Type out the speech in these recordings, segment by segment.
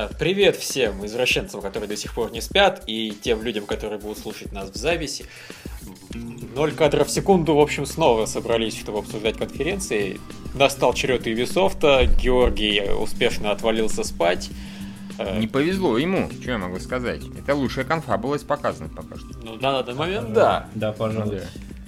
А, Привет всем извращенцам, которые до сих пор не спят, и тем людям, которые будут слушать нас в записи. Ноль кадров в секунду, в общем, снова собрались, чтобы обсуждать конференции. Настал черед Ubisoft, Георгий успешно отвалился спать. Э, Не повезло ему, что я могу сказать. Это лучшая конфа была из показанных пока что. Ну, на данный момент, да. Да, пожалуй. Да.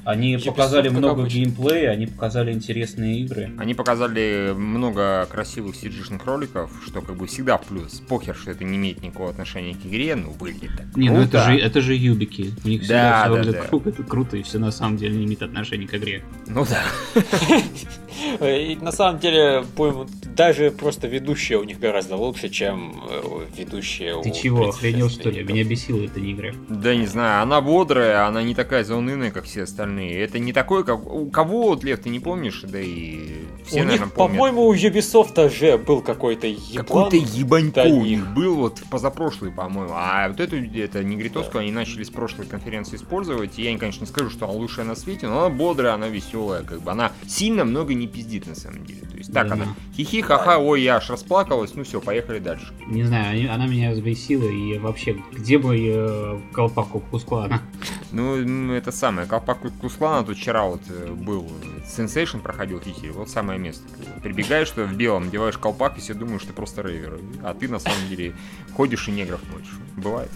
Они Ubisoft, показали как много обычно. геймплея, они показали интересные игры. Они показали много красивых cg роликов, что как бы всегда плюс. Похер, что это не имеет никакого отношения к игре, но выглядит так Не, ну это же, это же юбики. У них Да, всегда все да, выглядит да. круто, это круто, и все на самом деле не имеет отношения к игре. Ну да. И на самом деле, будем- даже просто ведущие у них гораздо лучше, чем э, ведущие у Ты чего, охренел что ли? Меня бесила эта игра. Да не знаю, она бодрая, она не такая заунывная, как все остальные. Это не такой, как... У кого вот, Лев, ты не помнишь? Да и все, у наверное, них, помнят. по-моему, у Ubisoft же был какой-то еблан. Какой-то ебанько у них. был вот позапрошлый, по-моему. А вот эту, это негритовскую они начали с прошлой конференции использовать. И я, конечно, не скажу, что она лучшая на свете, но она бодрая, она веселая, как бы. Она сильно много не пиздит, на самом деле. То есть так Да. она хихи, ха-ха, ой, я аж расплакалась, ну все, поехали дальше. Не знаю, они- она меня взбесила, и вообще, где бы э, колпак Кусклана? Ну, это самое, Колпак Кусклана тут вчера вот э, был, Сенсейшн проходил в Питере, вот самое место. Прибегаешь, что в белом, надеваешь колпак, и все думают, что ты просто рейвер. А ты на самом деле ходишь и негров мочишь. Бывает.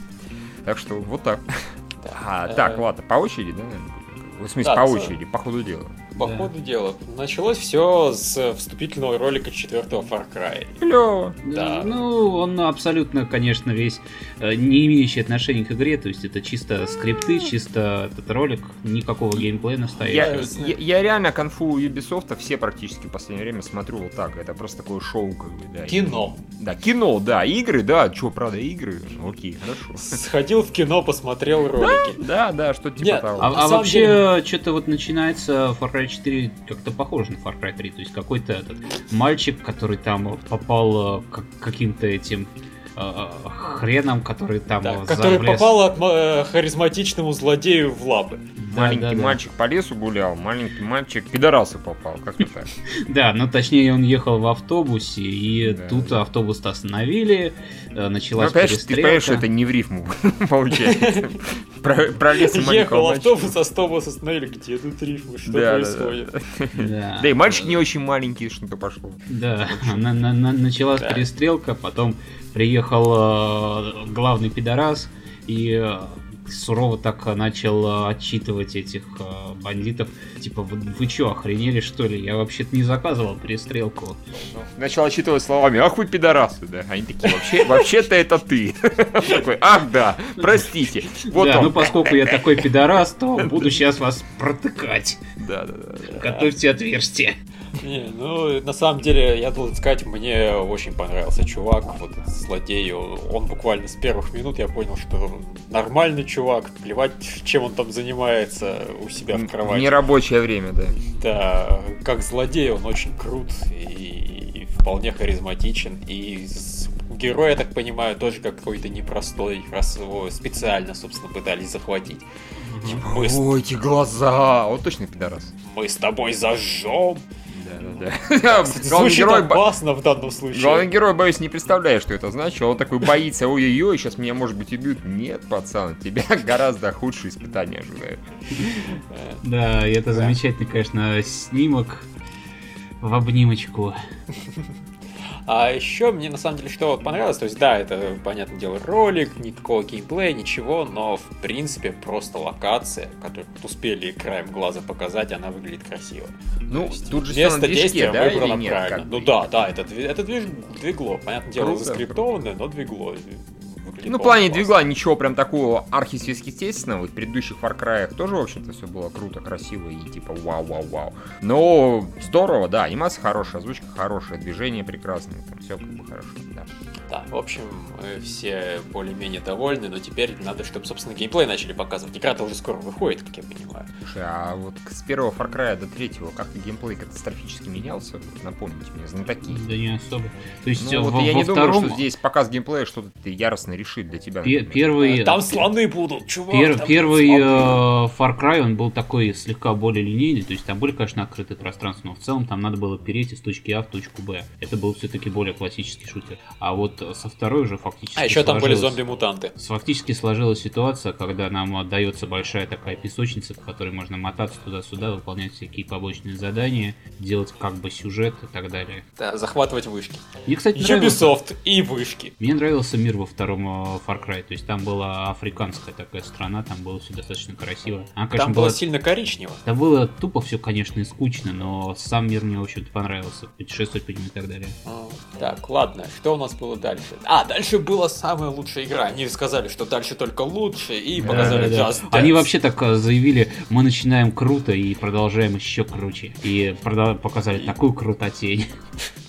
Так что вот так. А, так, Э, ладно, по очереди, да? наверное? В смысле, по очереди, по ходу дела. По Да. ходу дела. Началось все с вступительного ролика четвертого Far Cry. Клево. Да. Ну, он абсолютно, конечно, весь э, не имеющий отношения к игре, то есть это чисто скрипты, чисто этот ролик, никакого геймплея Я, настоящего. я, я реально конфу Ubisoft все практически в последнее время смотрю вот так. Это просто такое шоу, как бы, да. Кино. Да, кино, да, игры, да, чё, правда, игры, Ну, окей, хорошо. Сходил в кино, посмотрел ролики. Да, да, что типа Нет, того. А, а вообще, что-то вот начинается Far Cry 4 как-то похоже на Far Cry 3. То есть какой-то этот мальчик, который там попал э, к каким-то этим хреном, который там Да, э, который завлез. попал от э, харизматичному злодею в лапы. Да, маленький да, да. мальчик по лесу гулял, маленький мальчик пидорасы попал, как-то так. Да, ну точнее он ехал в автобусе, и Да. тут автобус остановили, э, Ну, началась ты перестрелка. понимаешь, что это не в рифму получается. Про про лес и Ехал автобус, автобус остановили. Где тут рифмы? Что Да, происходит? Да. Да и мальчик не очень маленький, что-то пошло. Да, на- на- на- началась перестрелка, потом приехал э, главный пидорас и э, сурово так начал э, отчитывать этих бандитов. Типа, вы, вы чё, охренели что ли? Я вообще-то не заказывал перестрелку. Начал отчитывать словами, ах вы пидорасы, да. Они такие, вообще, вообще-то это ты. Такой, ах да, простите. Вот да, ну поскольку я такой пидорас, то буду сейчас вас протыкать. Да, да, да. Готовьте отверстие. Не, ну, на самом деле, я должен сказать, мне очень понравился чувак, вот злодей. Он буквально с первых минут я понял, что нормальный чувак, плевать, чем он там занимается у себя в кровати. нерабочее время, да. Да, как злодей он очень крут и вполне харизматичен. И герой, я так понимаю, тоже какой-то непростой, раз его специально, собственно, пытались захватить. Мы с, Ой, эти глаза. Вот точно пидорас. мы с тобой зажжем. Да, да, да. Главный Звучит герой, опасно в данном случае. главный герой, боюсь, не представляет, что это значит. Он такой боится, ой-ой-ой, сейчас меня, может быть, убьют. Нет, пацан, тебя гораздо худшие испытания ожидают. Да, и это замечательный, конечно, снимок в обнимочку. А еще мне на самом деле что понравилось, то есть да, это, понятное дело, ролик, никакого геймплея, ничего, но в принципе просто локация, которую успели краем глаза показать, она выглядит красиво. Ну, есть тут же все на место движке, действия да, выбрано нет? правильно. как ну да, да, это, это движ- двигло, понятное дело, Круто. заскриптованное, но двигло. Выглядит Ну, в плане классно. двигла ничего прям такого архисверхъестественного. В предыдущих Far Cry тоже, в общем-то, все было круто, красиво и типа вау-вау-вау. Но здорово, да, анимация хорошая, озвучка хорошая, движение прекрасное, там все как бы хорошо, да. Да, в общем, мы все более-менее довольны, но теперь надо, чтобы, собственно, геймплей начали показывать. Игра-то уже скоро выходит, как я понимаю. Слушай, а вот с первого Far Cry до третьего как-то геймплей катастрофически менялся? Напомните мне, знатоки. Да не особо. То есть Ну, э, вот во, я во не втором... думаю, что здесь показ геймплея что-то яростно решит. для тебя? Первый... Там слоны будут, чувак. Пер- там первый слоны. э, Far Cry, он был такой слегка более линейный, то есть там были, конечно, открытые пространства, но в целом там надо было перейти с точки А в точку Б. Это был все-таки более классический шутер. А вот э, со второй уже фактически А еще там были зомби-мутанты. Фактически сложилась ситуация, когда нам отдается большая такая песочница, по которой можно мотаться туда-сюда, выполнять всякие побочные задания, делать как бы сюжет и так далее. Да, захватывать вышки. Мне, кстати, нравился, Ubisoft и вышки. мне нравился мир во втором э, Far Cry, то есть там была африканская такая страна, там было все достаточно красиво. Она, конечно, Там была было сильно коричнево. Там было тупо все, конечно, и скучно, но сам мир мне, в общем-то, понравился. Путешествовать по нему и так далее. А, Так, ладно, что у нас было дальше? А, дальше была самая лучшая игра. Они сказали, что дальше только лучше, и показали Да-да-да. Just Dance. Они вообще так э, заявили, мы начинаем круто и продолжаем еще круче. И показали такую крутотень.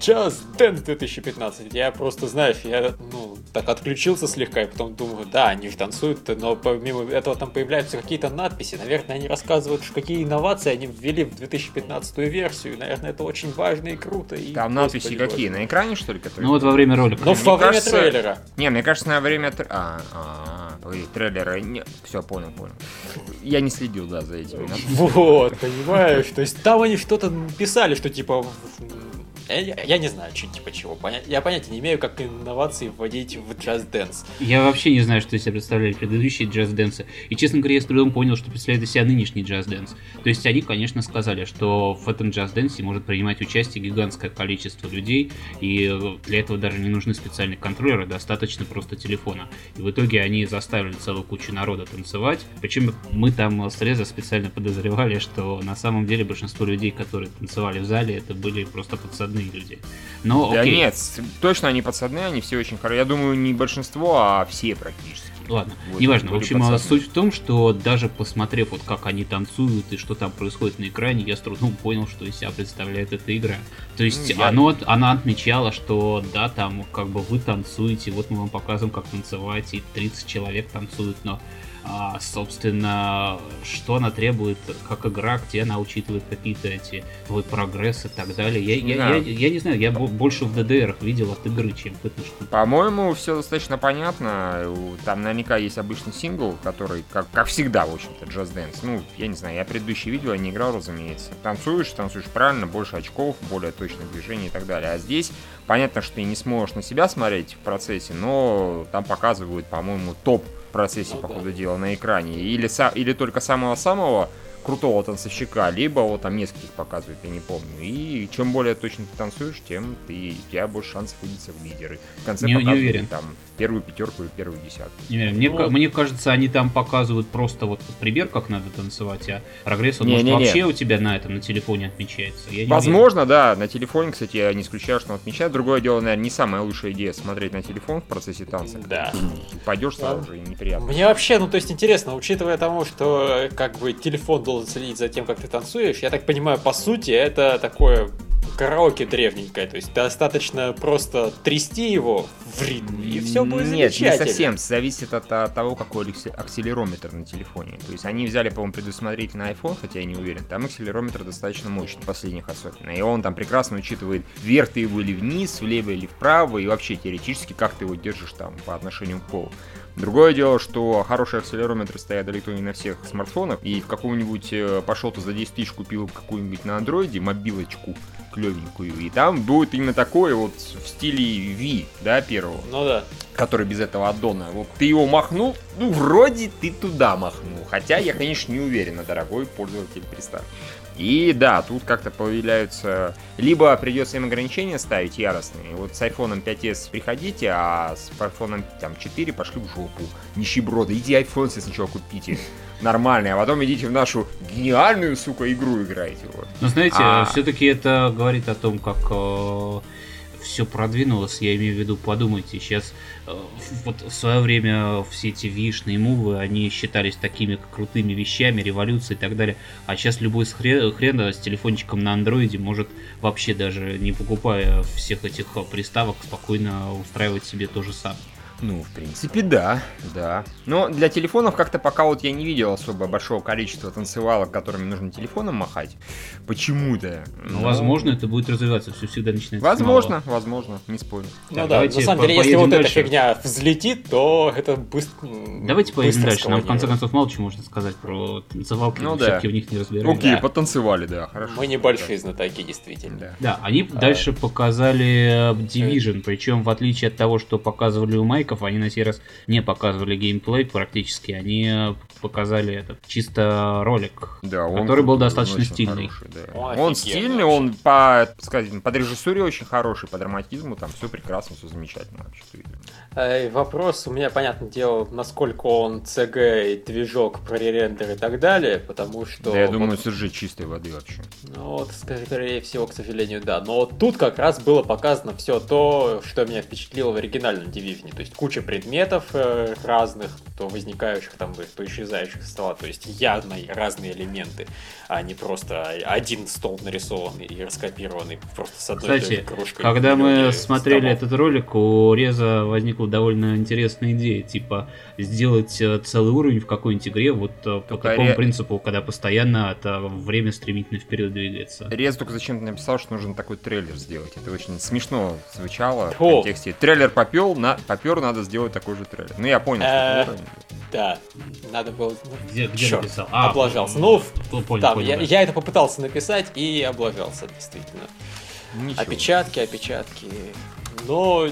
Just Dance 2015. Я просто, знаешь, я, ну, так отключился слегка, и потом думаю, да, они же танцуют, но помимо этого там появляются какие-то надписи. Наверное, они рассказывают, что какие инновации они ввели в 2015 версию. Наверное, это очень важно и круто. И, Там господи надписи боже. какие? На экране, что ли, которые? Ну вот во время ролика. Мне во время кажется- трейлера. Не, мне кажется, на время... тр- А, а, погоди, трейлера... Не... Все, понял, понял. Я не следил, да, за надписями. Вот, понимаешь? То есть там они что-то писали, что типа... Я, я- не знаю, что типа чего. Я понятия не имею, как инновации вводить в Just Dance. Я вообще не знаю, что из себя представляли предыдущие Just Dance. И, честно говоря, я с трудом понял, что представляет из себя нынешний Just Dance. То есть они, конечно, сказали, что в этом Just Dance может принимать участие гигантское количество людей, и для этого даже не нужны специальные контроллеры, достаточно просто телефона. И в итоге они заставили целую кучу народа танцевать. Причем мы там с Реза специально подозревали, что на самом деле большинство людей, которые танцевали в зале, это были просто подсадные люди. Но Да окей. нет, точно они пацаны, они все очень хорошие. Я думаю, не большинство, а все практически. Ладно, Вот, неважно. В общем, а, пацаны. суть в том, что даже посмотрев, вот как они танцуют и что там происходит на экране, я с трудом понял, что из себя представляет эта игра. То есть Ну, я- оно, она отмечала, что да, там как бы вы танцуете, вот мы вам показываем, как танцевать, и 30 человек танцуют, но а, собственно, что она требует, как игра, где она учитывает какие-то эти твой прогресс и так далее. Я, я, Да. я, я не знаю, я бо- больше в ДДР видел от игры, чем в этой штуке. По-моему, все достаточно понятно. Там наверняка есть обычный сингл, который, как, как всегда, в общем-то, Just Dance. Ну, я не знаю, я предыдущий видел, я не играл, разумеется. Танцуешь, танцуешь правильно, больше очков, более точных движений и так далее. А здесь понятно, что ты не сможешь на себя смотреть в процессе, но там показывают, по-моему, топ процессе, по ходу дела, на экране. Или, или только самого-самого крутого танцовщика, либо вот там нескольких показывают, я не помню. И чем более точно ты танцуешь, тем ты, у тебя больше шансов выбиться в лидеры. В конце Не- не показывают уверен. там первую пятерку и первую десятку. Не знаю, мне, Ну, мне кажется, они там показывают просто вот пример, как надо танцевать, а прогресс, он, Не, может, не, не. вообще у тебя на этом, на телефоне отмечается. Я не Возможно, да, на телефоне, кстати, я не исключаю, что он отмечает. Другое дело, наверное, не самая лучшая идея смотреть на телефон в процессе танца. Да. Пойдешь сразу же, и неприятно. Мне вообще, ну то есть интересно, учитывая тому, что как бы телефон должен следить за тем, как ты танцуешь, я так понимаю, по сути, это такое караоке древненькое, то есть достаточно просто трясти его в ритм, и все будет Нет, не совсем. Зависит от, от того, какой аксе- акселерометр на телефоне. То есть они взяли, по-моему, предусмотрительный iPhone, хотя я не уверен. Там акселерометр достаточно мощный, последних особенно. И он там прекрасно учитывает, вверх ты его или вниз, влево или вправо, и вообще теоретически, как ты его держишь там по отношению к полу. Другое дело, что хорошие акселерометры стоят далеко не на всех смартфонах, и в какую-нибудь э, пошел ты за 10 тысяч купил какую-нибудь на андроиде мобилочку клевенькую, и там будет именно такое вот в стиле V, да, первого Ну да. который без этого аддона. Вот ты его махнул, ну, вроде ты туда махнул. Хотя я, конечно, не уверен, дорогой пользователь приставки. И да, тут как-то появляются... Либо придется им ограничения ставить яростные. Вот с iPhone 5s приходите, а с iPhone там, 4 пошли в жопу. Нищеброды, иди iPhone себе сначала купите. Нормальный, а потом идите в нашу гениальную, сука, игру играйте. Вот. Но знаете, А. все-таки это говорит о том, как все продвинулось. Я имею в виду, подумайте, сейчас вот в свое время все эти вишные мувы, они считались такими крутыми вещами, революцией и так далее. А сейчас любой с хре- хрена с телефончиком на андроиде может вообще даже не покупая всех этих э, приставок спокойно устраивать себе то же самое. Ну, в принципе, да, да. Но для телефонов как-то пока вот я не видел особо большого количества танцевалок, которыми нужно телефоном махать. Почему-то. Ну, возможно, это будет развиваться, все всегда начинается Возможно, возможно, не спорю. Ну Так, да, на самом деле, если вот эта дальше. фигня взлетит, то это быстро. Давайте поедем быстро дальше. Нам в конце концов мало чего можно сказать про танцевалки, Ну да. все-таки в них не разбираемся. Окей, Да. потанцевали, да, хорошо. Мы небольшие знатоки, действительно. Да. Да, они А. дальше показали э, Division, причем в отличие от того, что показывали у Майков, они на сей раз не показывали геймплей практически, они э, показали этот чисто ролик, Да, он который был достаточно стильный. хороший, да. Он Он, стильный, вообще. он по, сказать, по режиссуре очень хороший, по драматизму там все прекрасно, все замечательно вообще. Э, Вопрос у меня, понятное дело, насколько он CG, движок, проререндер и так далее, потому что... Да, я вот- думаю, сюжет чистой воды вообще. Ну вот, скорее всего, к сожалению, да. Но вот тут как раз было показано все то, что меня впечатлило в оригинальном Division. То есть куча предметов э, разных, то возникающих там, то исчезающих стола. То есть явно разные элементы, а не просто один стол нарисованный и раскопированный просто с одной Кстати, кружкой. Когда мы смотрели этот ролик, у Реза возникла довольно интересная идея, типа сделать э, целый уровень в какой-нибудь игре вот э, по Только такому ре- принципу, когда постоянно это время стремительно вперед двигается. Рез только зачем-то написал, что нужно такой трейлер сделать. Это очень смешно звучало в О. контексте. Трейлер попел, на, попер, надо сделать такой же трейлер. Ну, я понял, что Э, это уровень. Да, надо было... ну, Где, где Чёрт, написал? облажался. Ну, п- понял, Там, понял, я, да. я это попытался написать и облажался, действительно. Ничего. Опечатки, опечатки. Но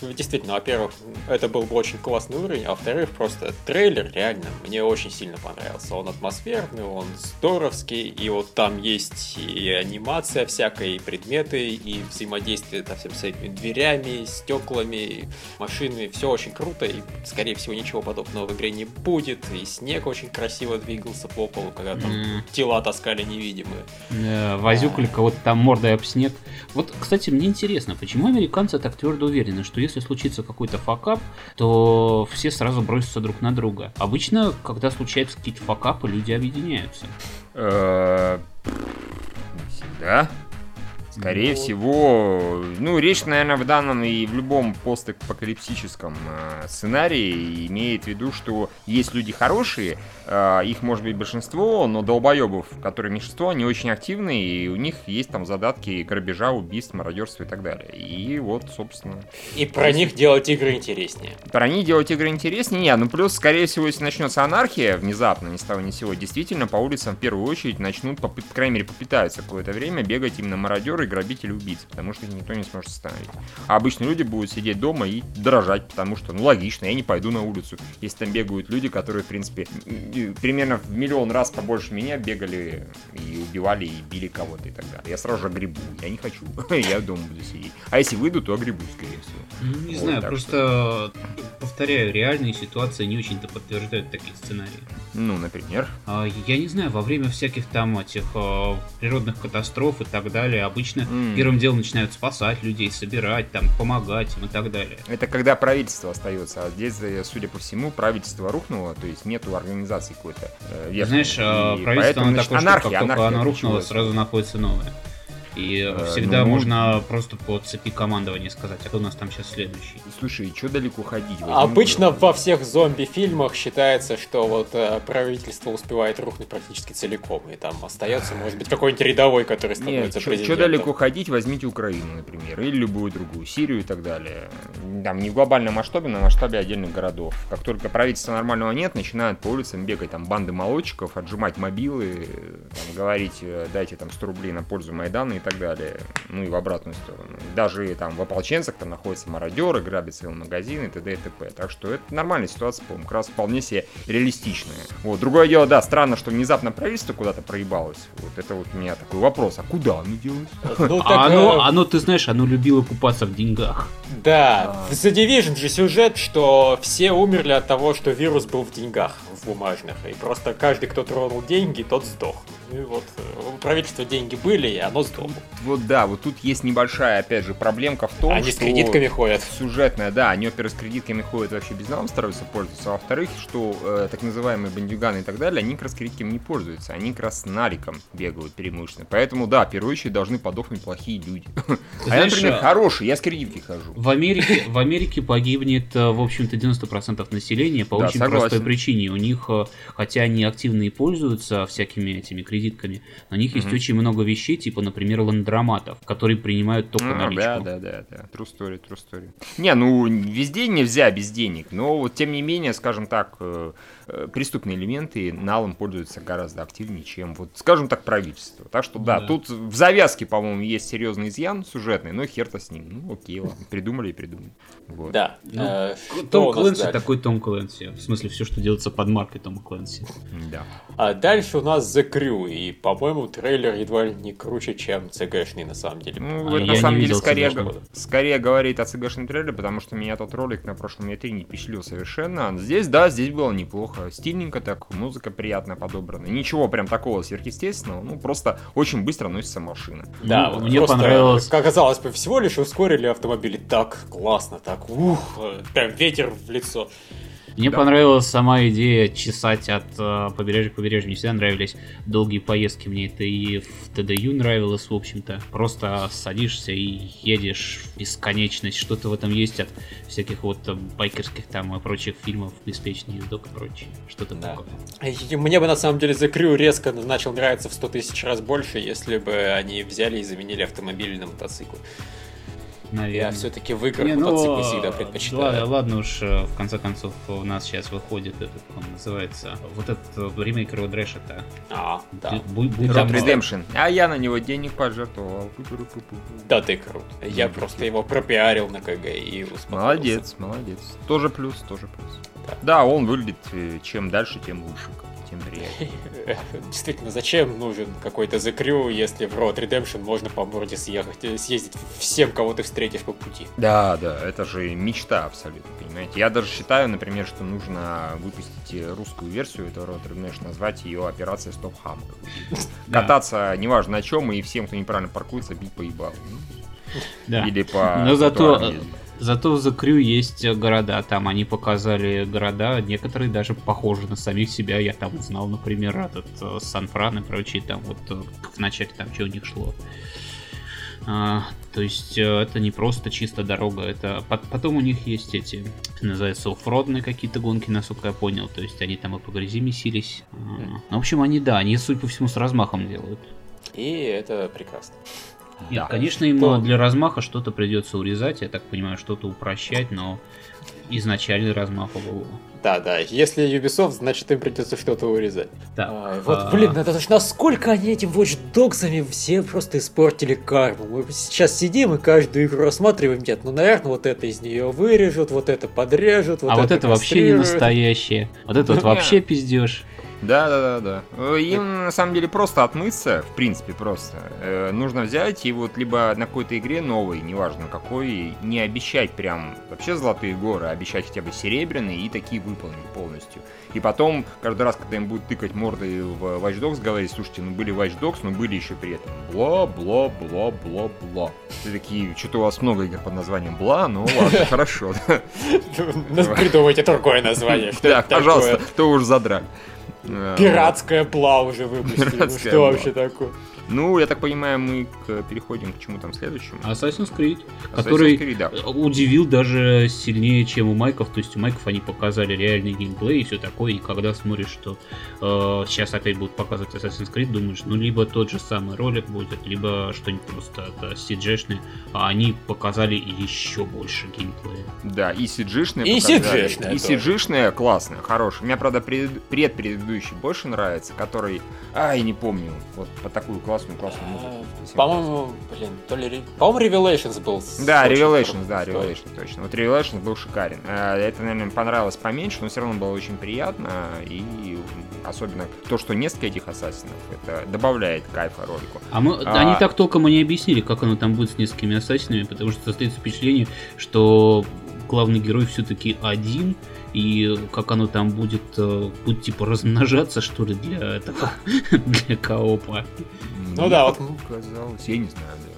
действительно, во-первых, это был бы очень классный уровень, а во-вторых, просто трейлер реально мне очень сильно понравился. Он атмосферный, он здоровский, и вот там есть и анимация всякая, и предметы, и взаимодействие со всеми всякими дверями, стеклами, машинами. Все очень круто, и, скорее всего, ничего подобного в игре не будет. И снег очень красиво двигался по полу, когда там М. тела таскали невидимые. Э, возюкали кого-то там мордой об снег. Вот, кстати, мне интересно, почему американцы так твердо уверены, что если случится какой-то факап, то все сразу бросятся друг на друга. Обычно, когда случаются какие-то факапы, люди объединяются. Э, всегда. Скорее Ну. всего, ну, речь, наверное, в данном и в любом постапокалиптическом э, сценарии имеет в виду, что есть люди хорошие, э, их может быть большинство, но долбоебов, которые меньшинство, они очень активны, и у них есть там задатки грабежа, убийств, мародерства и так далее. И вот, собственно, И про них делать игры интереснее. про них делать игры интереснее. Нет, ну плюс, скорее всего, если начнется анархия внезапно, ни с того ни с сего, действительно по улицам в первую очередь начнут, попы- по крайней мере, попытаются какое-то время бегать именно мародеры, грабители, убийцы, потому что их никто не сможет остановить. А обычные люди будут сидеть дома и дрожать, потому что, ну, логично, я не пойду на улицу, если там бегают люди, которые, в принципе, примерно в миллион раз побольше меня бегали и убивали, и били кого-то и так далее. Я сразу же огребу, я не хочу, я дома буду сидеть. А если выйду, то огребу, скорее всего. Ну, не Вот знаю, просто, повторяю, реальные ситуации не очень-то подтверждают такие сценарии. Ну, например. А, Я не знаю, во время всяких там этих э, природных катастроф и так далее, обычно М. первым делом начинают спасать людей, собирать, там, помогать им и так далее. Это когда правительство остается, а здесь, э, судя по всему, правительство рухнуло, то есть нету организации какой-то. э, верхней. Знаешь, э, И правительство, оно такое, что анархия, как только анархия оно рухнуло, сразу находится новое. И э, Э, всегда ну, можно просто по цепи командования сказать, а кто у нас там сейчас следующий. Слушай, что далеко ходить? Возьми Обычно просто. во всех зомби-фильмах считается, что вот э, правительство успевает рухнуть практически целиком, и там остается, может быть, какой-нибудь рядовой, который Нет, становится что президентом. далеко ходить, возьмите Украину, например, или любую другую, Сирию и так далее. Там не в глобальном масштабе, на масштабе отдельных городов. Как только правительства нормального нет, начинают по улицам бегать там банды молодчиков, отжимать мобилы, э, там, говорить, э, дайте там 100 рублей на пользу Майдана и так далее. Ну и в обратную сторону. Даже там в ополченцах там находятся мародеры, грабят свои магазины и т.д. и т.п. Так что это нормальная ситуация, по-моему, как раз вполне себе реалистичная. Вот. Другое дело, да, странно, что внезапно правительство куда-то проебалось. Вот это вот у меня такой вопрос, а куда оно делось? Ну, так, А оно, э, оно, ты знаешь, оно любило купаться в деньгах. Да, в The Division же сюжет, что все умерли от того, что вирус был в деньгах. Бумажных, и просто каждый, кто тронул деньги, тот сдох. И вот у правительства деньги были, и оно сдохло. Вот да, вот тут есть небольшая, опять же, проблемка в том, Они что... с кредитками ходят. Сюжетная, да, они, во-первых, с кредитками ходят вообще без нам стараются пользоваться, а во-вторых, что э, так называемые бандюганы и так далее, они как раз кредитками не пользуются, они как раз с наликом бегают преимущественно. Поэтому, да, в первую очередь должны подохнуть плохие люди. А я, например, а- хороший, я с кредитки хожу. В Америке, в Америке погибнет, э, в общем-то, 90% населения по Да, очень согласен. простой причине. У них, э, хотя они активно и пользуются всякими этими кредитками, у них есть Мгм. очень много вещей, типа, например, ландроматов, которые принимают только А, наличку. Да, да, да, да. True story, true story. Не, ну везде нельзя без денег, но вот тем не менее, скажем так, э, э, преступные элементы налом пользуются гораздо активнее, чем вот, скажем так, правительство. Так что да, Да. тут в завязке, по-моему, есть серьезный изъян сюжетный, но хер-то с ним. Ну окей, ладно, придумали и придумали. Вот. Да. Ну, Том Клэнси такой Том Клэнси. В смысле, все, что делается под маркой Тома Клэнси. Да. А дальше у нас The Crew, и, по-моему, трейлер едва ли не круче, чем CG-шный на самом деле. Ну, А это на самом деле скорее, г- скорее говорит о CG-шном трейлере, потому что меня тот ролик на прошлом E3 не впечатлил совершенно. Здесь, да, здесь было неплохо. Стильненько так, музыка приятно подобрана. Ничего прям такого сверхъестественного, ну, просто очень быстро носится машина. Да, Ну, вот мне просто, понравилось- Как казалось бы, всего лишь ускорили автомобили так классно, так ух, прям ветер в лицо. Мне Да. понравилась сама идея чесать от э, побережья к побережью. Мне всегда нравились долгие поездки. Мне это и в ТДЮ нравилось, в общем-то. Просто садишься и едешь в бесконечность. Что-то в этом есть от всяких вот э, байкерских там и прочих фильмов «Беспечный ездок» и прочее. Что-то Да. такое. И Мне бы на самом деле The Crew резко начал нравиться в 100 тысяч раз больше, если бы они взяли и заменили автомобили на мотоциклы. Я Наверное. все-таки в играх Не, ну, мотоциклы всегда предпочитаю. Ладно, ладно уж, э, в конце концов, у нас сейчас выходит этот, он называется, вот этот э, ремейк Road Rash-то. А, да. Бу- будь Road там- Redemption. А я на него денег пожертвовал. Да ты крут. Я Ну, просто его пропиарил на КГ и успокоился. Молодец, молодец. Тоже плюс, тоже плюс. Да. Да, он выглядит э, чем дальше, тем лучше, тем приятнее. Действительно, зачем нужен какой-то The Crew, если в Road Redemption можно по морде съехать, э, съездить всем, кого ты встретишь по пути? Да, да, это же мечта абсолютно, понимаете. Я даже считаю, например, что нужно выпустить э, русскую версию этого Road Redemption, назвать ее операция Стоп Хам. Кататься неважно на чем, и всем, кто неправильно паркуется, бить по ебалу. Да. Или по Но зато. Зато The Crew есть города, там они показали города, некоторые даже похожи на самих себя, я там узнал, например, этот э, Сан-Фран и прочие, там вот э, в начале там что у них шло. А, то есть э, это не просто чисто дорога, это пот- потом у них есть эти, называется, оффродные какие-то гонки, насколько я понял, то есть они там и по грязи месились. А, ну, в общем, они, да, они, судя по всему, с размахом делают. И это прекрасно. Нет, Да. конечно, им То- для размаха что-то придется урезать, я так понимаю, что-то упрощать, но изначальный размах ого. Да, да. Если Ubisoft, значит им придется что-то урезать. Так, Ай, вот, а, блин, это ж насколько они этим Watch Dogs'ами все просто испортили карму. Мы сейчас сидим и каждую игру рассматриваем, нет, ну, наверное, вот это из нее вырежут, вот это подрежут, вот а вот это это вообще не настоящее. Вот это вот вообще пиздеж. Да, да, да, да. Им на самом деле просто отмыться, в принципе, просто. Э, нужно взять и вот либо на какой-то игре новой, неважно какой, не обещать прям вообще золотые горы, а обещать хотя бы серебряные и такие выполнить полностью. И потом, каждый раз, когда им будут тыкать мордой в Watch Dogs, говорить, слушайте, ну были Watch Dogs, но были еще при этом бла-бла-бла-бла-бла. Ты такие, что-то у вас много игр под названием бла, ну ладно, хорошо. Придумайте другое название. Да, пожалуйста, то уж задрали. Пиратская пла уже выпустили. Ну Пиратская что пла. вообще такое? Ну, я так понимаю, мы к- переходим к чему там следующему. Assassin's Creed, Assassin's который Creed, да. удивил даже сильнее, чем у Майков. То есть у Майков они показали реальный геймплей и все такое. И когда смотришь, что э, сейчас опять будут показывать Assassin's Creed, думаешь, ну либо тот же самый ролик будет, либо что-нибудь просто это CG-шное. А они показали еще больше геймплея. Да, и CG-шная И показали. CG-шная И тоже. CG-шная классная, хорошая. Мне, правда, пред, предпредыдущий больше нравится, который... А, я не помню. Вот по такую классную, классную музыку. А, Спасибо. По-моему, блин, то ли... По-моему, Revelations был. Да, Revelations, да. Revelations, точно. Вот Revelations был шикарен. Э, Это, наверное, понравилось поменьше, но все равно было очень приятно. И особенно то, что несколько этих ассасинов, это добавляет кайфа ролику. А мы, А. они так толком и не объяснили, как оно там будет с несколькими ассасинами, потому что состоится впечатление, что главный герой все-таки один, и как оно там будет, э, будет типа размножаться, что ли, для этого, для коопа. Ну да, вот- Казалось, я не знаю, да.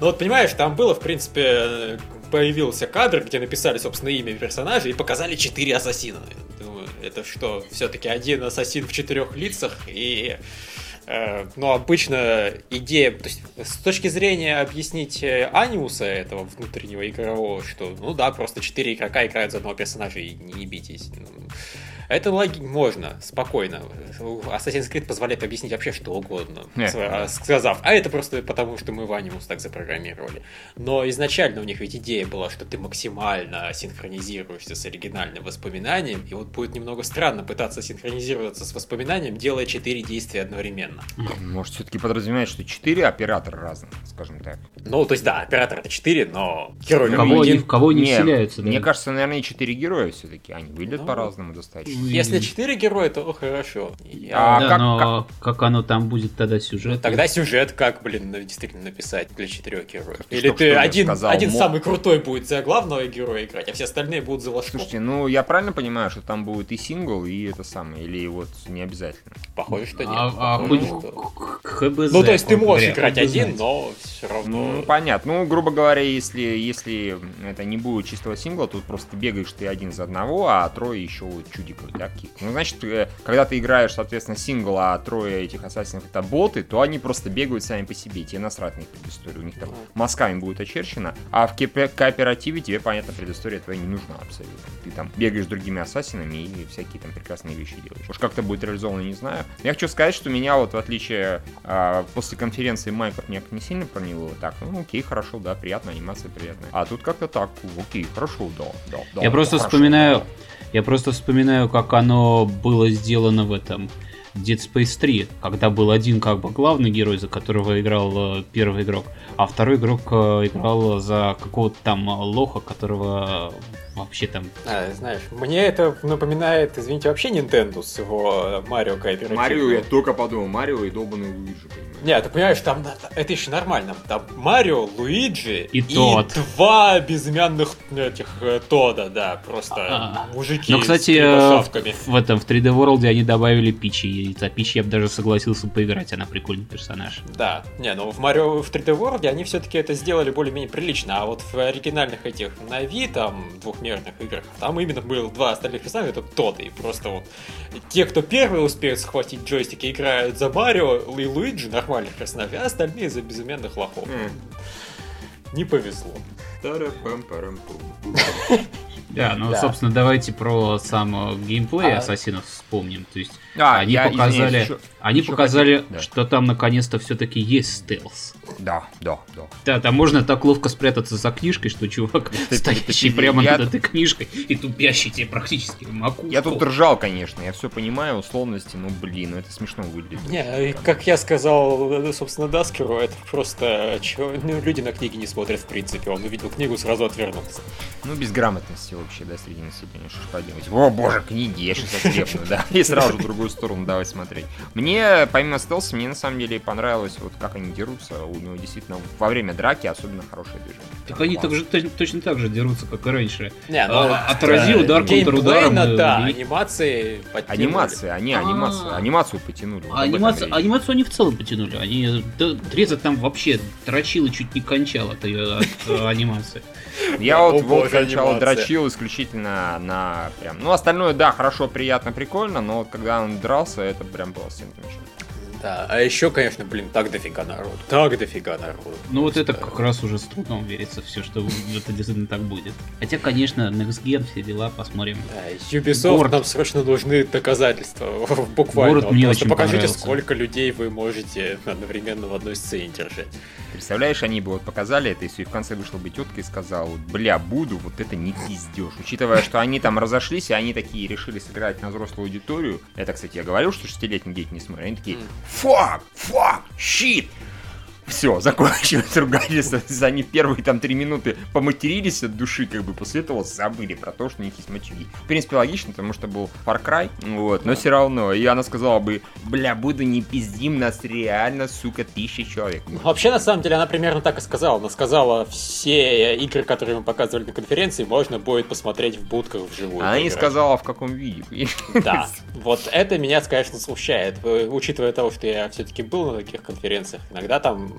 Ну вот понимаешь, там было, в принципе, появился кадр, где написали, собственно, имя персонажа и показали четыре ассасина. Думаю, это что, все-таки один ассасин в четырех лицах и... э, ну, обычно идея, то есть с точки зрения объяснить э, анимуса этого внутреннего игрового, что, ну да, просто четыре игрока играют за одного персонажа и не ебитесь. Ну, Это логи... можно, спокойно. Assassin's Creed позволяет объяснить вообще что угодно, Не. сва- сказав. А это просто потому, что мы в Animus так запрограммировали. Но изначально у них ведь идея была, что ты максимально синхронизируешься с оригинальным воспоминанием, и вот будет немного странно пытаться синхронизироваться с воспоминанием, делая четыре действия одновременно. Может, все-таки подразумевает, что четыре оператора разных, скажем так. Ну, то есть, да, оператор это четыре, но герой В кого, они, один. в кого они Не, вселяются, да? Мне кажется, наверное, четыре героя все-таки. Они выглядят Ну, по-разному достаточно. Если четыре героя, то хорошо. А да, как- но как... оно там будет тогда сюжет? Ну, Тогда сюжет как, блин, на- действительно написать для четырех героев? Ты Или только ты что один, сказал, один мо- самый крутой будет за главного героя играть, а все остальные будут за ложком? Слушайте, ну я правильно понимаю, что там будет и сингл, и это самое, или вот не обязательно. Похоже, что нет. А, а Похоже, хоть что- ХБЗ. Ну, то есть ты можешь говоря, играть один, но все равно... Ну, понятно. Ну, грубо говоря, если, если это не будет чистого сингла, тут просто бегаешь ты один за одного, а трое еще вот чудиков таких. Ну, значит, э, когда ты играешь, соответственно, сингл, а трое этих ассасинов это боты, то они просто бегают сами по себе. Тебе насрать на их предысторию. У них там мазками будет очерчено. А в кооперативе тебе, понятно, предыстория твоя не нужна абсолютно. Ты там бегаешь с другими ассасинами и всякие там прекрасные вещи делаешь. Уж как это будет реализовано, не знаю. Но я хочу сказать, что меня вот, в отличие а, после конференции Майков меня не сильно проняло. Так, ну окей, хорошо, да, приятно, анимация приятная. А тут как-то так, окей, хорошо, да, да, да. Я просто хорошо, вспоминаю, да. я просто вспоминаю, как оно было сделано в этом Dead Space 3, когда был один как бы главный герой, за которого играл э, первый игрок, а второй игрок э, играл за какого-то там лоха, которого вообще там... А, знаешь, мне это напоминает, извините, вообще Nintendo с его Марио кооперативом. Марио, я только подумал, Марио и долбанный Луиджи, понимаешь? Не, ты понимаешь, там это еще нормально. Там Марио, Луиджи И Тодд. два безымянных этих э, Тода, да, просто А. мужики Но, кстати, с э, в этом в 3D World они добавили Пичи, и за Пичи я бы даже согласился поиграть, она прикольный персонаж. Да, не, ну в Марио в 3D World они все-таки это сделали более-менее прилично, а вот в оригинальных этих Нави, там, двухмерных играх, там именно было два остальных персонажа, это тот, и просто вот те, кто первые успеют схватить джойстики, играют за Марио и Луиджи, нормальных персонажей, а остальные за безымянных лохов. Не повезло. Тара-пам-парам-пум. Да, ну, Да. собственно, давайте про сам э, геймплей А. Ассасинов вспомним. То есть А, они я, показали, извиняюсь, еще- они еще показали, хотел- да. что там наконец-то все-таки есть стелс. Да, да, да. Да, там можно так ловко спрятаться за книжкой, что чувак, ты- стоящий ты- прямо я- над этой книжкой и тупящий тебе практически в макушку. Я тут ржал, конечно, я все понимаю, условности, ну блин, ну это смешно выглядит. Не, и как я сказал, собственно, Даскеру, это просто ну, люди на книги не смотрят в принципе. Он увидел книгу, сразу отвернулся. Ну, безграмотности вообще, да, среди населения, что ж поделать. О, боже, книги, я сейчас ослепну, да, и сразу в другую сторону давай смотреть. Мне, помимо стелса, мне на самом деле понравилось, вот как они дерутся, у него действительно во время драки особенно хорошее движение. Так они так же, точ- точно так же дерутся, как и раньше. Не, ну, А, отразил э, удар контрударом, геймплейно, и- да, и- анимации подтянули. Анимация, они анимацию, А. анимацию потянули. вот А анимацию, анимацию они в целом потянули. Они да, Дреза там вообще дрочил и чуть не кончал от, ее- от э, анимации. Я вот волк боже, сначала анимация. дрочил исключительно на прям. Ну, остальное, да, хорошо, приятно, прикольно, но вот когда он дрался, это прям было симпатично. Да, а еще, конечно, блин, так дофига народу. Так дофига народу. Ну вот это как раз уже с трудом верится все, что это действительно так будет. Хотя, конечно, Next Gen, все дела, посмотрим. Да, Ubisoft Город. нам срочно нужны доказательства. Буквально. Город мне Просто очень покажите, сколько людей вы можете одновременно в одной сцене держать. Представляешь, они бы вот показали это, если в конце вышла бы тетка и сказала, вот, бля, буду, вот это не пиздешь. Учитывая, что они там разошлись, и они такие решили сыграть на взрослую аудиторию. Это, кстати, я говорил, что шестилетние дети не смотрят. Они такие. Fuck, fuck, shit, Все, закончилось ругательство. Они первые там три минуты поматерились от души, как бы после этого забыли про то, что у них есть мочеги. В принципе, логично, потому что был Far Cry, вот, но все равно. И она сказала бы, бля, буду не пиздим, нас реально, сука, тысяча человек. Ну, вообще, на самом деле, она примерно так и сказала. Она сказала, все игры, которые мы показывали на конференции, можно будет посмотреть в будках вживую. Она не сказала, в каком виде. Да, вот это меня, конечно, смущает. Э, учитывая того, что я все-таки был на таких конференциях, иногда там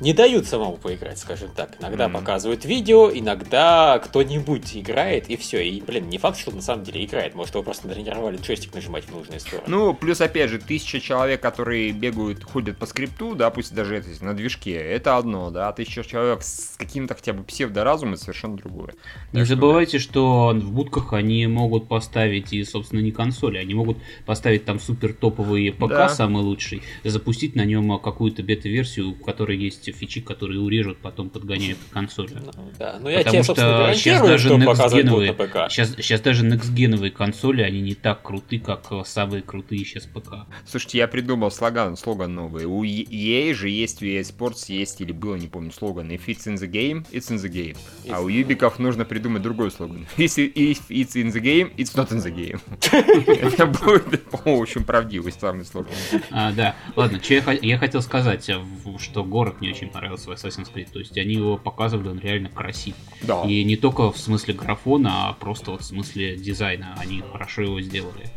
не дают самому поиграть, скажем так. Иногда mm-hmm. показывают видео, иногда кто-нибудь играет, и все. И, блин, не факт, что на самом деле играет. Может, его просто тренировали джойстик нажимать в нужные стороны. Ну, плюс, опять же, тысяча человек, которые бегают, ходят по скрипту, да, пусть даже это на движке, это одно, да, а тысяча человек с каким-то хотя бы псевдоразумом, это совершенно другое. Не так забывайте, что... что в будках они могут поставить и, собственно, не консоли, они могут поставить там супер топовый ПК, да. самый лучший, запустить на нем какую-то бета-версию, в которой есть фичи, которые урежут, потом подгоняют консоль. Ну, да, но я Потому тебе, что сейчас даже next сейчас, сейчас даже next консоли, они не так круты, как самые крутые сейчас ПК. Слушайте, я придумал слоган, слоган новый. У EA же есть, у EA Sports есть, или было, не помню, слоган. If it's in the game, it's in the game. If... А у Юбиков нужно придумать другой слоган. If, if it's in the game, it's not in the game. Это будет, по-моему, очень правдивый самый слоган. А, да, ладно, что я, хотел сказать, э, что город мне очень понравился в Assassin's Creed. То есть они его показывали, он реально красив. Да. И не только в смысле графона, а просто вот в смысле дизайна. Они хорошо его сделали.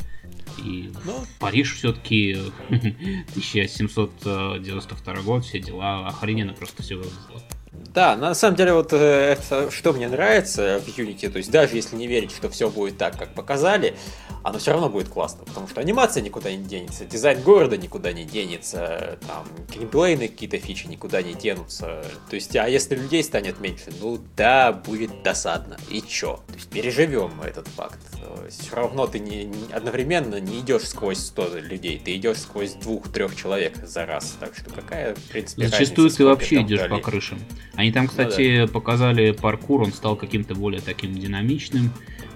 И ну, Париж все-таки 1792 год, все дела, охрененно просто все выглядело. Да, на самом деле вот э, это, что мне нравится в Unity, то есть даже если не верить, что все будет так, как показали, оно все равно будет классно, потому что анимация никуда не денется, дизайн города никуда не денется, там геймплейные какие-то фичи никуда не денутся. То есть, а если людей станет меньше, ну да, будет досадно. И чё? То есть переживем этот факт. Все равно ты не, не одновременно не идешь сквозь 100 людей, ты идешь сквозь двух-трех человек за раз. Так что какая, в принципе, Зачастую ты вообще идешь по крышам. Они там, кстати, ну, да. показали паркур, он стал каким-то более таким динамичным.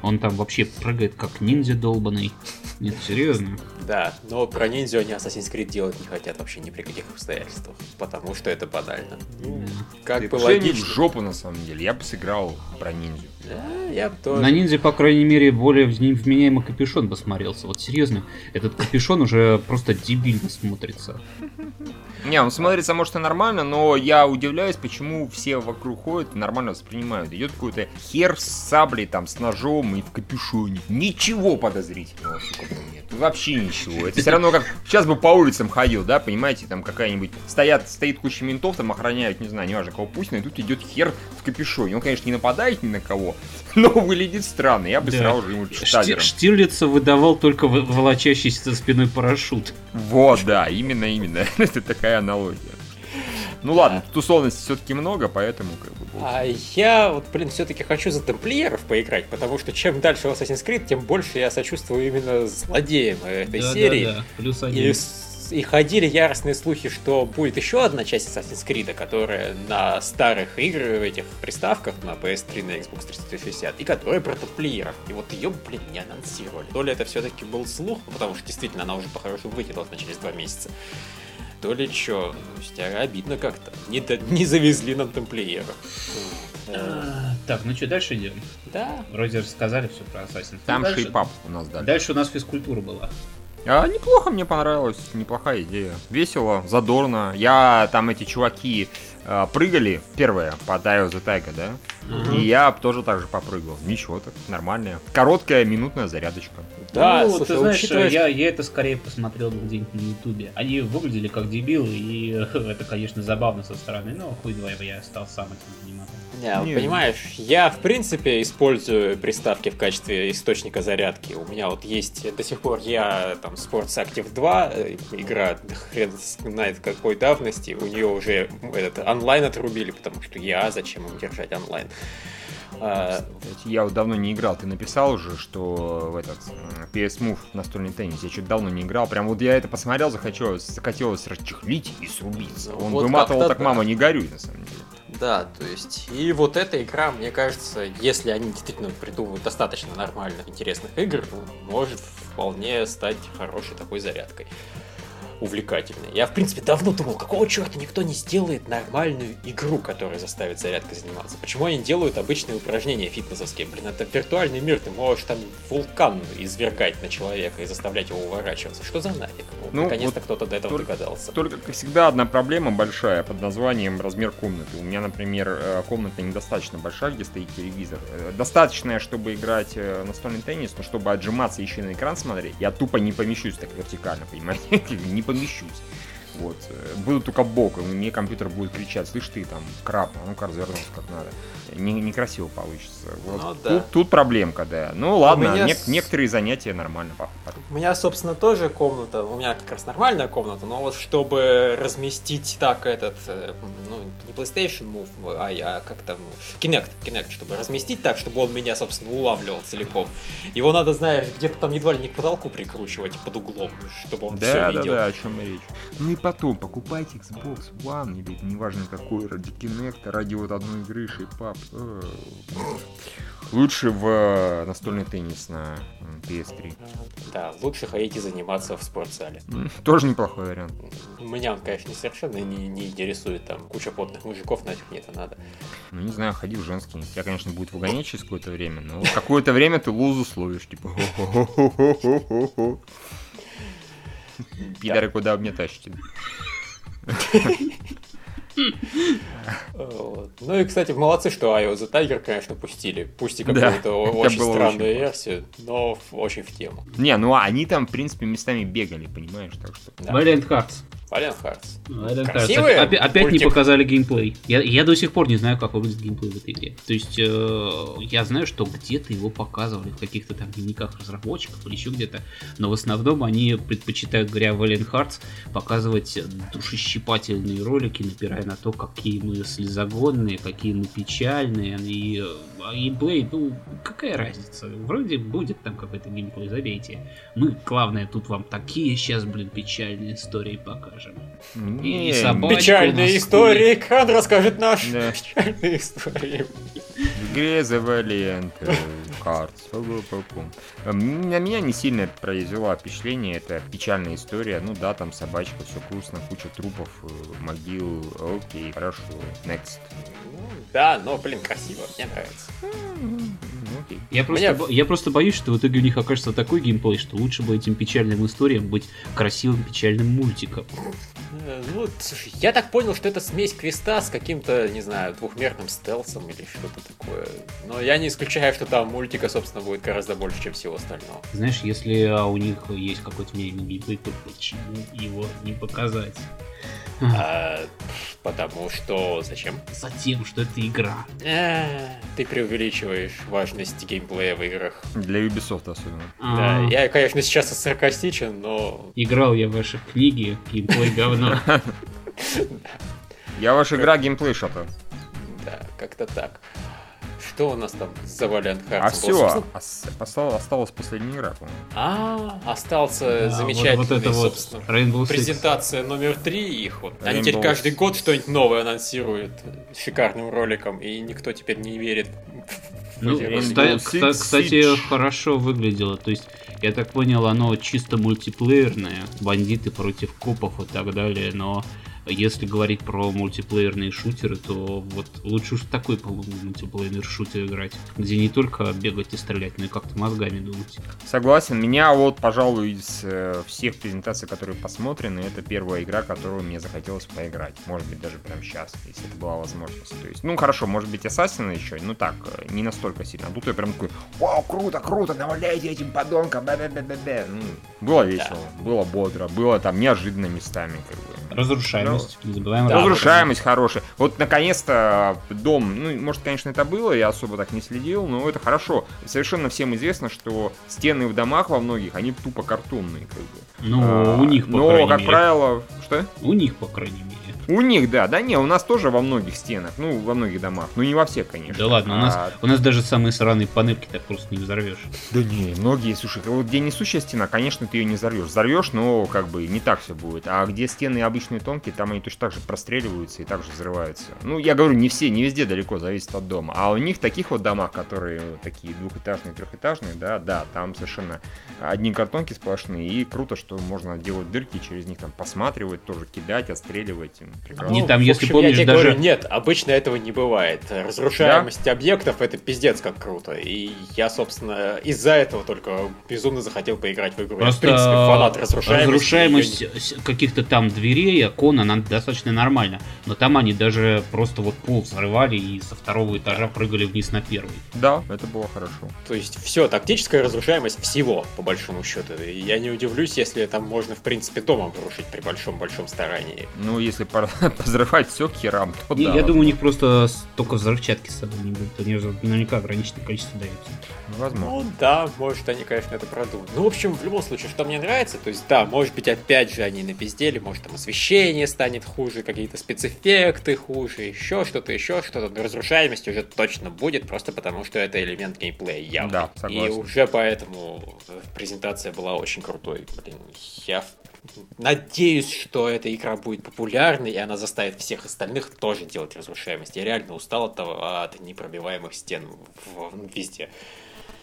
Он там вообще прыгает как ниндзя долбанный. Нет, серьезно. Да, но про ниндзю они Assassin's Creed делать не хотят вообще ни при каких обстоятельствах, потому что это банально. Ну, как бы логично. в жопу на самом деле, я бы сыграл про ниндзю. Да, я бы тоже. На ниндзя, по крайней мере, более вменяемый капюшон посмотрелся. Вот серьезно, этот капюшон уже просто дебильно смотрится. Не, он смотрится, может, и нормально, но я удивляюсь, почему все вокруг ходят и нормально воспринимают. Идет какой-то хер с саблей, там, с ножом и в капюшоне. Ничего подозрительного, сука, нет. Вообще ничего. Это все равно как сейчас бы по улицам ходил, да, понимаете, там какая-нибудь стоят, стоит куча ментов, там охраняют, не знаю, неважно кого пусть, и тут идет хер в капюшоне. Он, конечно, не нападает ни на кого, но выглядит странно. Я бы да. сразу же ему Шти- Штирлица выдавал только волочащийся за спиной парашют. Вот, да, именно, именно. Это такая аналогия. Ну ладно, тут условностей все-таки много, поэтому как бы... А я вот, блин, все-таки хочу за тамплиеров поиграть, потому что чем дальше в Assassin's Creed, тем больше я сочувствую именно злодеям этой да, серии. Да, да. Плюс один. И и ходили яростные слухи, что будет еще одна часть Assassin's Creed, которая на старых играх, этих приставках, на PS3, на Xbox 360, и которая про топ-плееров. И вот ее, блин, не анонсировали. То ли это все-таки был слух, потому что действительно она уже по-хорошему выкинулась на через два месяца. То ли что, то есть а, обидно как-то. Не, не завезли нам тамплиера. А, так, ну что, дальше идем? Да. Вроде рассказали все про Assassin's. Там ну, шейпап у нас дальше. Дальше у нас физкультура была. А, неплохо, мне понравилось, неплохая идея. Весело, задорно. Я там эти чуваки прыгали, первое, по Dio the Tiger, да? Угу. И я тоже так же попрыгал. Ничего так, нормальная. Короткая минутная зарядочка. Да, ну, слушай, ты знаешь, учитывая... я, я это скорее посмотрел где-нибудь на Ютубе. Они выглядели как дебилы, и это, конечно, забавно со стороны, но хуй два я стал сам этим заниматься. Не, не, понимаешь, я в принципе использую приставки в качестве источника зарядки. У меня вот есть до сих пор я там Sports Active 2, э, игра хрен знает какой давности, у нее уже этот онлайн отрубили, потому что я зачем им держать онлайн. А, я вот давно не играл. Ты написал уже, что в этот PS Move настольный теннис. Я что-то давно не играл. Прям вот я это посмотрел, захотелось, захотелось расчехлить и срубиться. Он вот выматывал так, мама, не горюй, на самом деле. Да, то есть, и вот эта игра, мне кажется, если они действительно придумывают достаточно нормальных, интересных игр, может вполне стать хорошей такой зарядкой. Увлекательной. Я, в принципе, давно думал, какого черта никто не сделает нормальную игру, которая заставит зарядкой заниматься. Почему они делают обычные упражнения фитнесовские? Блин, это виртуальный мир, ты можешь там вулкан извергать на человека и заставлять его уворачиваться. Что за нафиг? Ну, Ну, Наконец-то вот кто-то до этого только- догадался. Только, как всегда, одна проблема большая под названием размер комнаты. У меня, например, э, комната недостаточно большая, где стоит телевизор. Э, Достаточная, чтобы играть э, настольный теннис, но чтобы отжиматься и еще на экран смотреть, я тупо не помещусь так вертикально, понимаете? Не помещусь. Вот. э, Буду только боком, и мне компьютер будет кричать, слышь ты там, краб, а ну-ка развернуться как надо. Не, некрасиво получится. Вот. Ну да. тут, тут проблемка, да. Ну ладно, меня нек- некоторые занятия нормально по- У меня, собственно, тоже комната, у меня как раз нормальная комната, но вот чтобы разместить так этот, э, ну, не PlayStation Move, а я как там, Kinect, Kinect, чтобы разместить так, чтобы он меня, собственно, улавливал целиком. Его надо, знаешь, где-то там едва ли не к потолку прикручивать под углом, чтобы он все Да, да, видел. да, о чем речь. Ну и потом, покупайте Xbox One, или неважно какой, ради Kinect, ради вот одной игры, шейпап. Лучше в э, настольный теннис на м, PS3. Да, лучше ходить и заниматься в спортзале. Тоже неплохой вариант. Меня он, конечно, совершенно не, не интересует, там куча потных мужиков, нафиг мне это надо. Ну, не знаю, ходи в женский. Тебя, конечно, будет выгонять через какое-то время, но какое-то время ты лузу словишь, типа... Пидоры, куда вы меня тащите? Вот. Ну и, кстати, молодцы, что Io the Tiger, конечно, пустили. Пусть и какую-то очень странную очень версию, но очень в тему. Не, ну они там, в принципе, местами бегали, понимаешь, так что... Да. Valiant Hearts. Valiant Hearts. Valiant. Красивые Опя- опять не мультик. показали геймплей. Я, я до сих пор не знаю, как выглядит геймплей в этой игре. То есть э, я знаю, что где-то его показывали в каких-то там дневниках разработчиков или еще где-то, но в основном они предпочитают, говоря Valiant Hearts, показывать душещипательные ролики, напирая на то, какие мы слезогонные, какие мы печальные. И э, а геймплей, ну, какая разница? Вроде будет там какой-то геймплей, забейте. Мы, главное, тут вам такие сейчас, блин, печальные истории покажем. Не, И собак- Батька у Печальные истории, экран расскажет наши Да. печальные истории. Игре The Valiant Cards. На меня не сильно произвело впечатление, это печальная история. Ну да, там собачка, все грустно, куча трупов, э, могил. Окей, хорошо. Next. Да, но, блин, красиво, мне нравится. Ну, Окей. Я просто, я просто боюсь, что в итоге у них окажется такой геймплей, что лучше бы этим печальным историям быть красивым печальным мультиком. Э, Ну, слушай, я так понял, что это смесь квеста с каким-то, не знаю, двухмерным стелсом или что-то такое. Но я не исключаю, что там мультика, собственно, будет гораздо больше, чем всего остального. Знаешь, если а, у них есть какой-то медийный геймплей, то почему его не показать? А, потому что... Зачем? Затем, что это игра. Э, Ты преувеличиваешь важность геймплея в играх. Для Ubisoft особенно. Да, А, я, конечно, сейчас саркастичен, но... Играл я в ваши книги, геймплей говно. Я ваша игра геймплей шата. Да, как-то так. Что у нас там за Hearts? А был? все, Собственно, осталась последняя игра, по-моему. А, остался замечательный, вот, вот это вот собственно, Six. презентация номер три их. Вот. Они Rainbow теперь каждый год что-нибудь новое анонсируют шикарным роликом, и никто теперь не верит. в Ну, Six кстати, Siege. хорошо выглядело. То есть, я так понял, оно чисто мультиплеерное. Бандиты против копов и так далее. Но если говорить про мультиплеерные шутеры, то вот лучше уж в такой по-моему, мультиплеерный шутер играть, где не только бегать и стрелять, но и как-то мозгами думать. Согласен. Меня вот, пожалуй, из э, всех презентаций, которые посмотрены, это первая игра, которую мне захотелось поиграть. Может быть, даже прямо сейчас, если это была возможность. То есть, ну хорошо, может быть, Assassin еще, ну так, э, не настолько сильно. А тут я прям такой, вау, круто, круто, наваляйте этим подонкам, бе-бе-бе-бе-бе. Ну, было весело, было бодро, было там неожиданно местами, как бы. Разрушаемость, не забываем. Да, Разрушаемость хорошая. Вот наконец-то дом, ну, может, конечно, это было, я особо так не следил, но это хорошо. Совершенно всем известно, что стены в домах во многих, они тупо картонные, как бы. Ну, А, у них, по Но, крайней как мере. правило, что? У них, по крайней мере. У них, да, да не, у нас тоже во многих стенах, ну, во многих домах, ну не во всех, конечно. Да ладно, у нас, А, у нас даже самые сраные панельки так просто не взорвешь. Да не, многие, слушай, вот где несущая стена, конечно, ты ее не взорвешь. Взорвешь, но как бы не так все будет. А где стены обычные тонкие, там они точно так же простреливаются и также взрываются. Ну, я говорю, не все, не везде далеко, зависит от дома. А у них таких вот домах, которые такие двухэтажные, трехэтажные, да, да, там совершенно одни картонки сплошные. И круто, что можно делать дырки, через них там посматривать, тоже кидать, отстреливать. Прекрасно. Не, Ну, там, в если общем, помнишь, я тебе даже- говорю, нет, обычно этого не бывает. Разрушаемость объектов это пиздец как круто. И я, собственно, из-за этого только безумно захотел поиграть в игру. Просто я, в принципе, фанат разрушаемости. разрушаемость с- каких-то там дверей, окон, она достаточно нормально. Но там они даже просто вот пол взрывали и со второго этажа прыгали вниз на первый. Да, это было хорошо. не- То есть все, тактическая разрушаемость всего, по большому счету. И я не удивлюсь, если там можно, в принципе, домом рушить при большом-большом старании. Ну, если пора взрывать все к херам, то Не, да. я думаю, у них просто столько взрывчатки с собой не будет. Они же наверняка ограниченное количество даются. Возможно. Ну да, может они, конечно, это продумают. Ну, в общем, в любом случае, что мне нравится, то есть да, может быть, опять же они напиздели, может там освещение станет хуже, какие-то спецэффекты хуже, еще что-то, еще что-то. Но разрушаемость уже точно будет, просто потому что это элемент геймплея явно. Да, И согласен. уже поэтому э, презентация была очень крутой. Блин, я в- надеюсь, что эта игра будет популярной, и она заставит всех остальных тоже делать разрушаемость. Я реально устал от, того, от непробиваемых стен в- везде.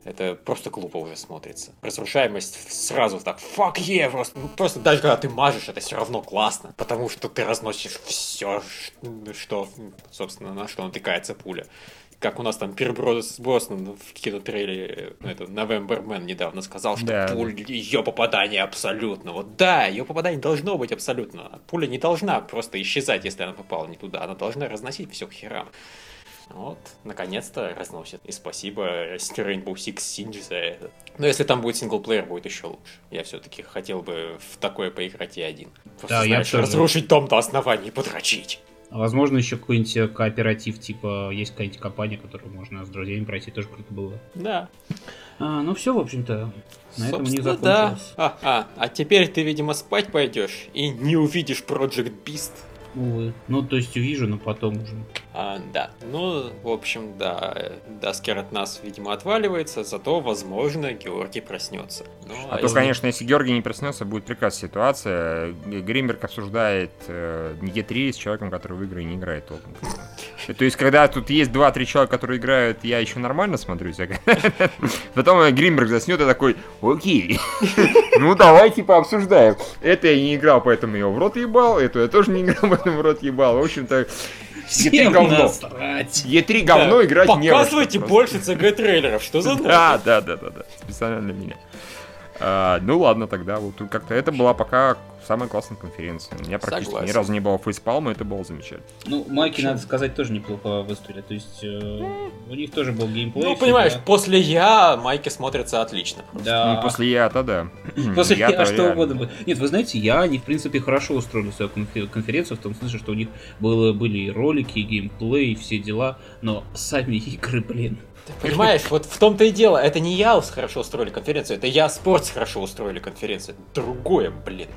Это просто глупо уже смотрится. Разрушаемость сразу так, fuck yeah, просто, ну, просто даже когда ты мажешь, это все равно классно, потому что ты разносишь все, что, собственно, на что натыкается пуля. Как у нас там Пирброс Броснан в кинотрейлере, ну, это November Man недавно сказал, что Да, пуль, ее попадание абсолютно. Вот да, ее попадание должно быть абсолютно. Пуля не должна просто исчезать, если она попала не туда. Она должна разносить все к херам. Вот, наконец-то разносит. И спасибо Rainbow Six Siege за это. Но если там будет синглплеер, будет еще лучше. Я все-таки хотел бы в такое поиграть и один. Просто, Да, я знаешь, тоже. разрушить дом до основания и подрочить. А Возможно, еще какой-нибудь э, кооператив, типа, есть какая-нибудь компания, которую можно с друзьями пройти, тоже круто было. Да. А, ну все, в общем-то, на этом у них Собственно, да. закончилось. А, а, а теперь ты, видимо, спать пойдешь и не увидишь Project Beast. Увы. Ну, то есть увижу, но потом уже. А, да. Ну, в общем, да. э, Даскер от нас, видимо, отваливается, зато, возможно, Георгий проснется. Ну, А то, если- конечно, если Георгий не проснется, будет прекрасная ситуация. Гримберг обсуждает э, Е3 с человеком, который в игры не играет толком. То есть, когда тут есть 2-3 человека, которые играют, я еще нормально смотрюсь. а Потом Гримберг заснет и такой, окей, ну давайте пообсуждаем. Это я не играл, поэтому я в рот ебал, эту я тоже не играл, поэтому в рот ебал. В общем-то, Е3 говно. насрать. Е3 говно играть не Показывайте больше ЦГ-трейлеров, что за Да, да, да, да, да. Специально для меня. А, ну ладно, тогда вот тут как-то это была пока самая классная конференция. У меня практически Согласен. ни разу не было фейспалма, это было замечательно. Ну, Майки, надо сказать, тоже неплохо выступили. То есть, э, у них тоже был геймплей. Ну, понимаешь, да. после я майки смотрятся отлично. Да. Ну, после я-то да. После Я-то я что угодно бы. Нет, вы знаете, я, они, в принципе, хорошо устроили свою конфе- конференцию, в том смысле, что у них было, были и ролики, и геймплей, и все дела, но сами игры, блин. Ты понимаешь, вот в том-то и дело, это не я хорошо устроили конференцию, это я Спортс хорошо устроили конференцию. Другое, блин.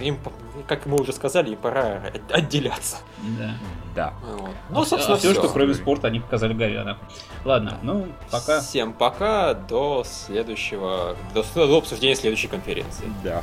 Им, как мы уже сказали, им пора от- отделяться. Да. Да. Вот. Ну, собственно, все, все. что кроме спорта, они показали Говяна. Ладно, ну, пока. Всем пока, до следующего, до, до обсуждения следующей конференции. Да.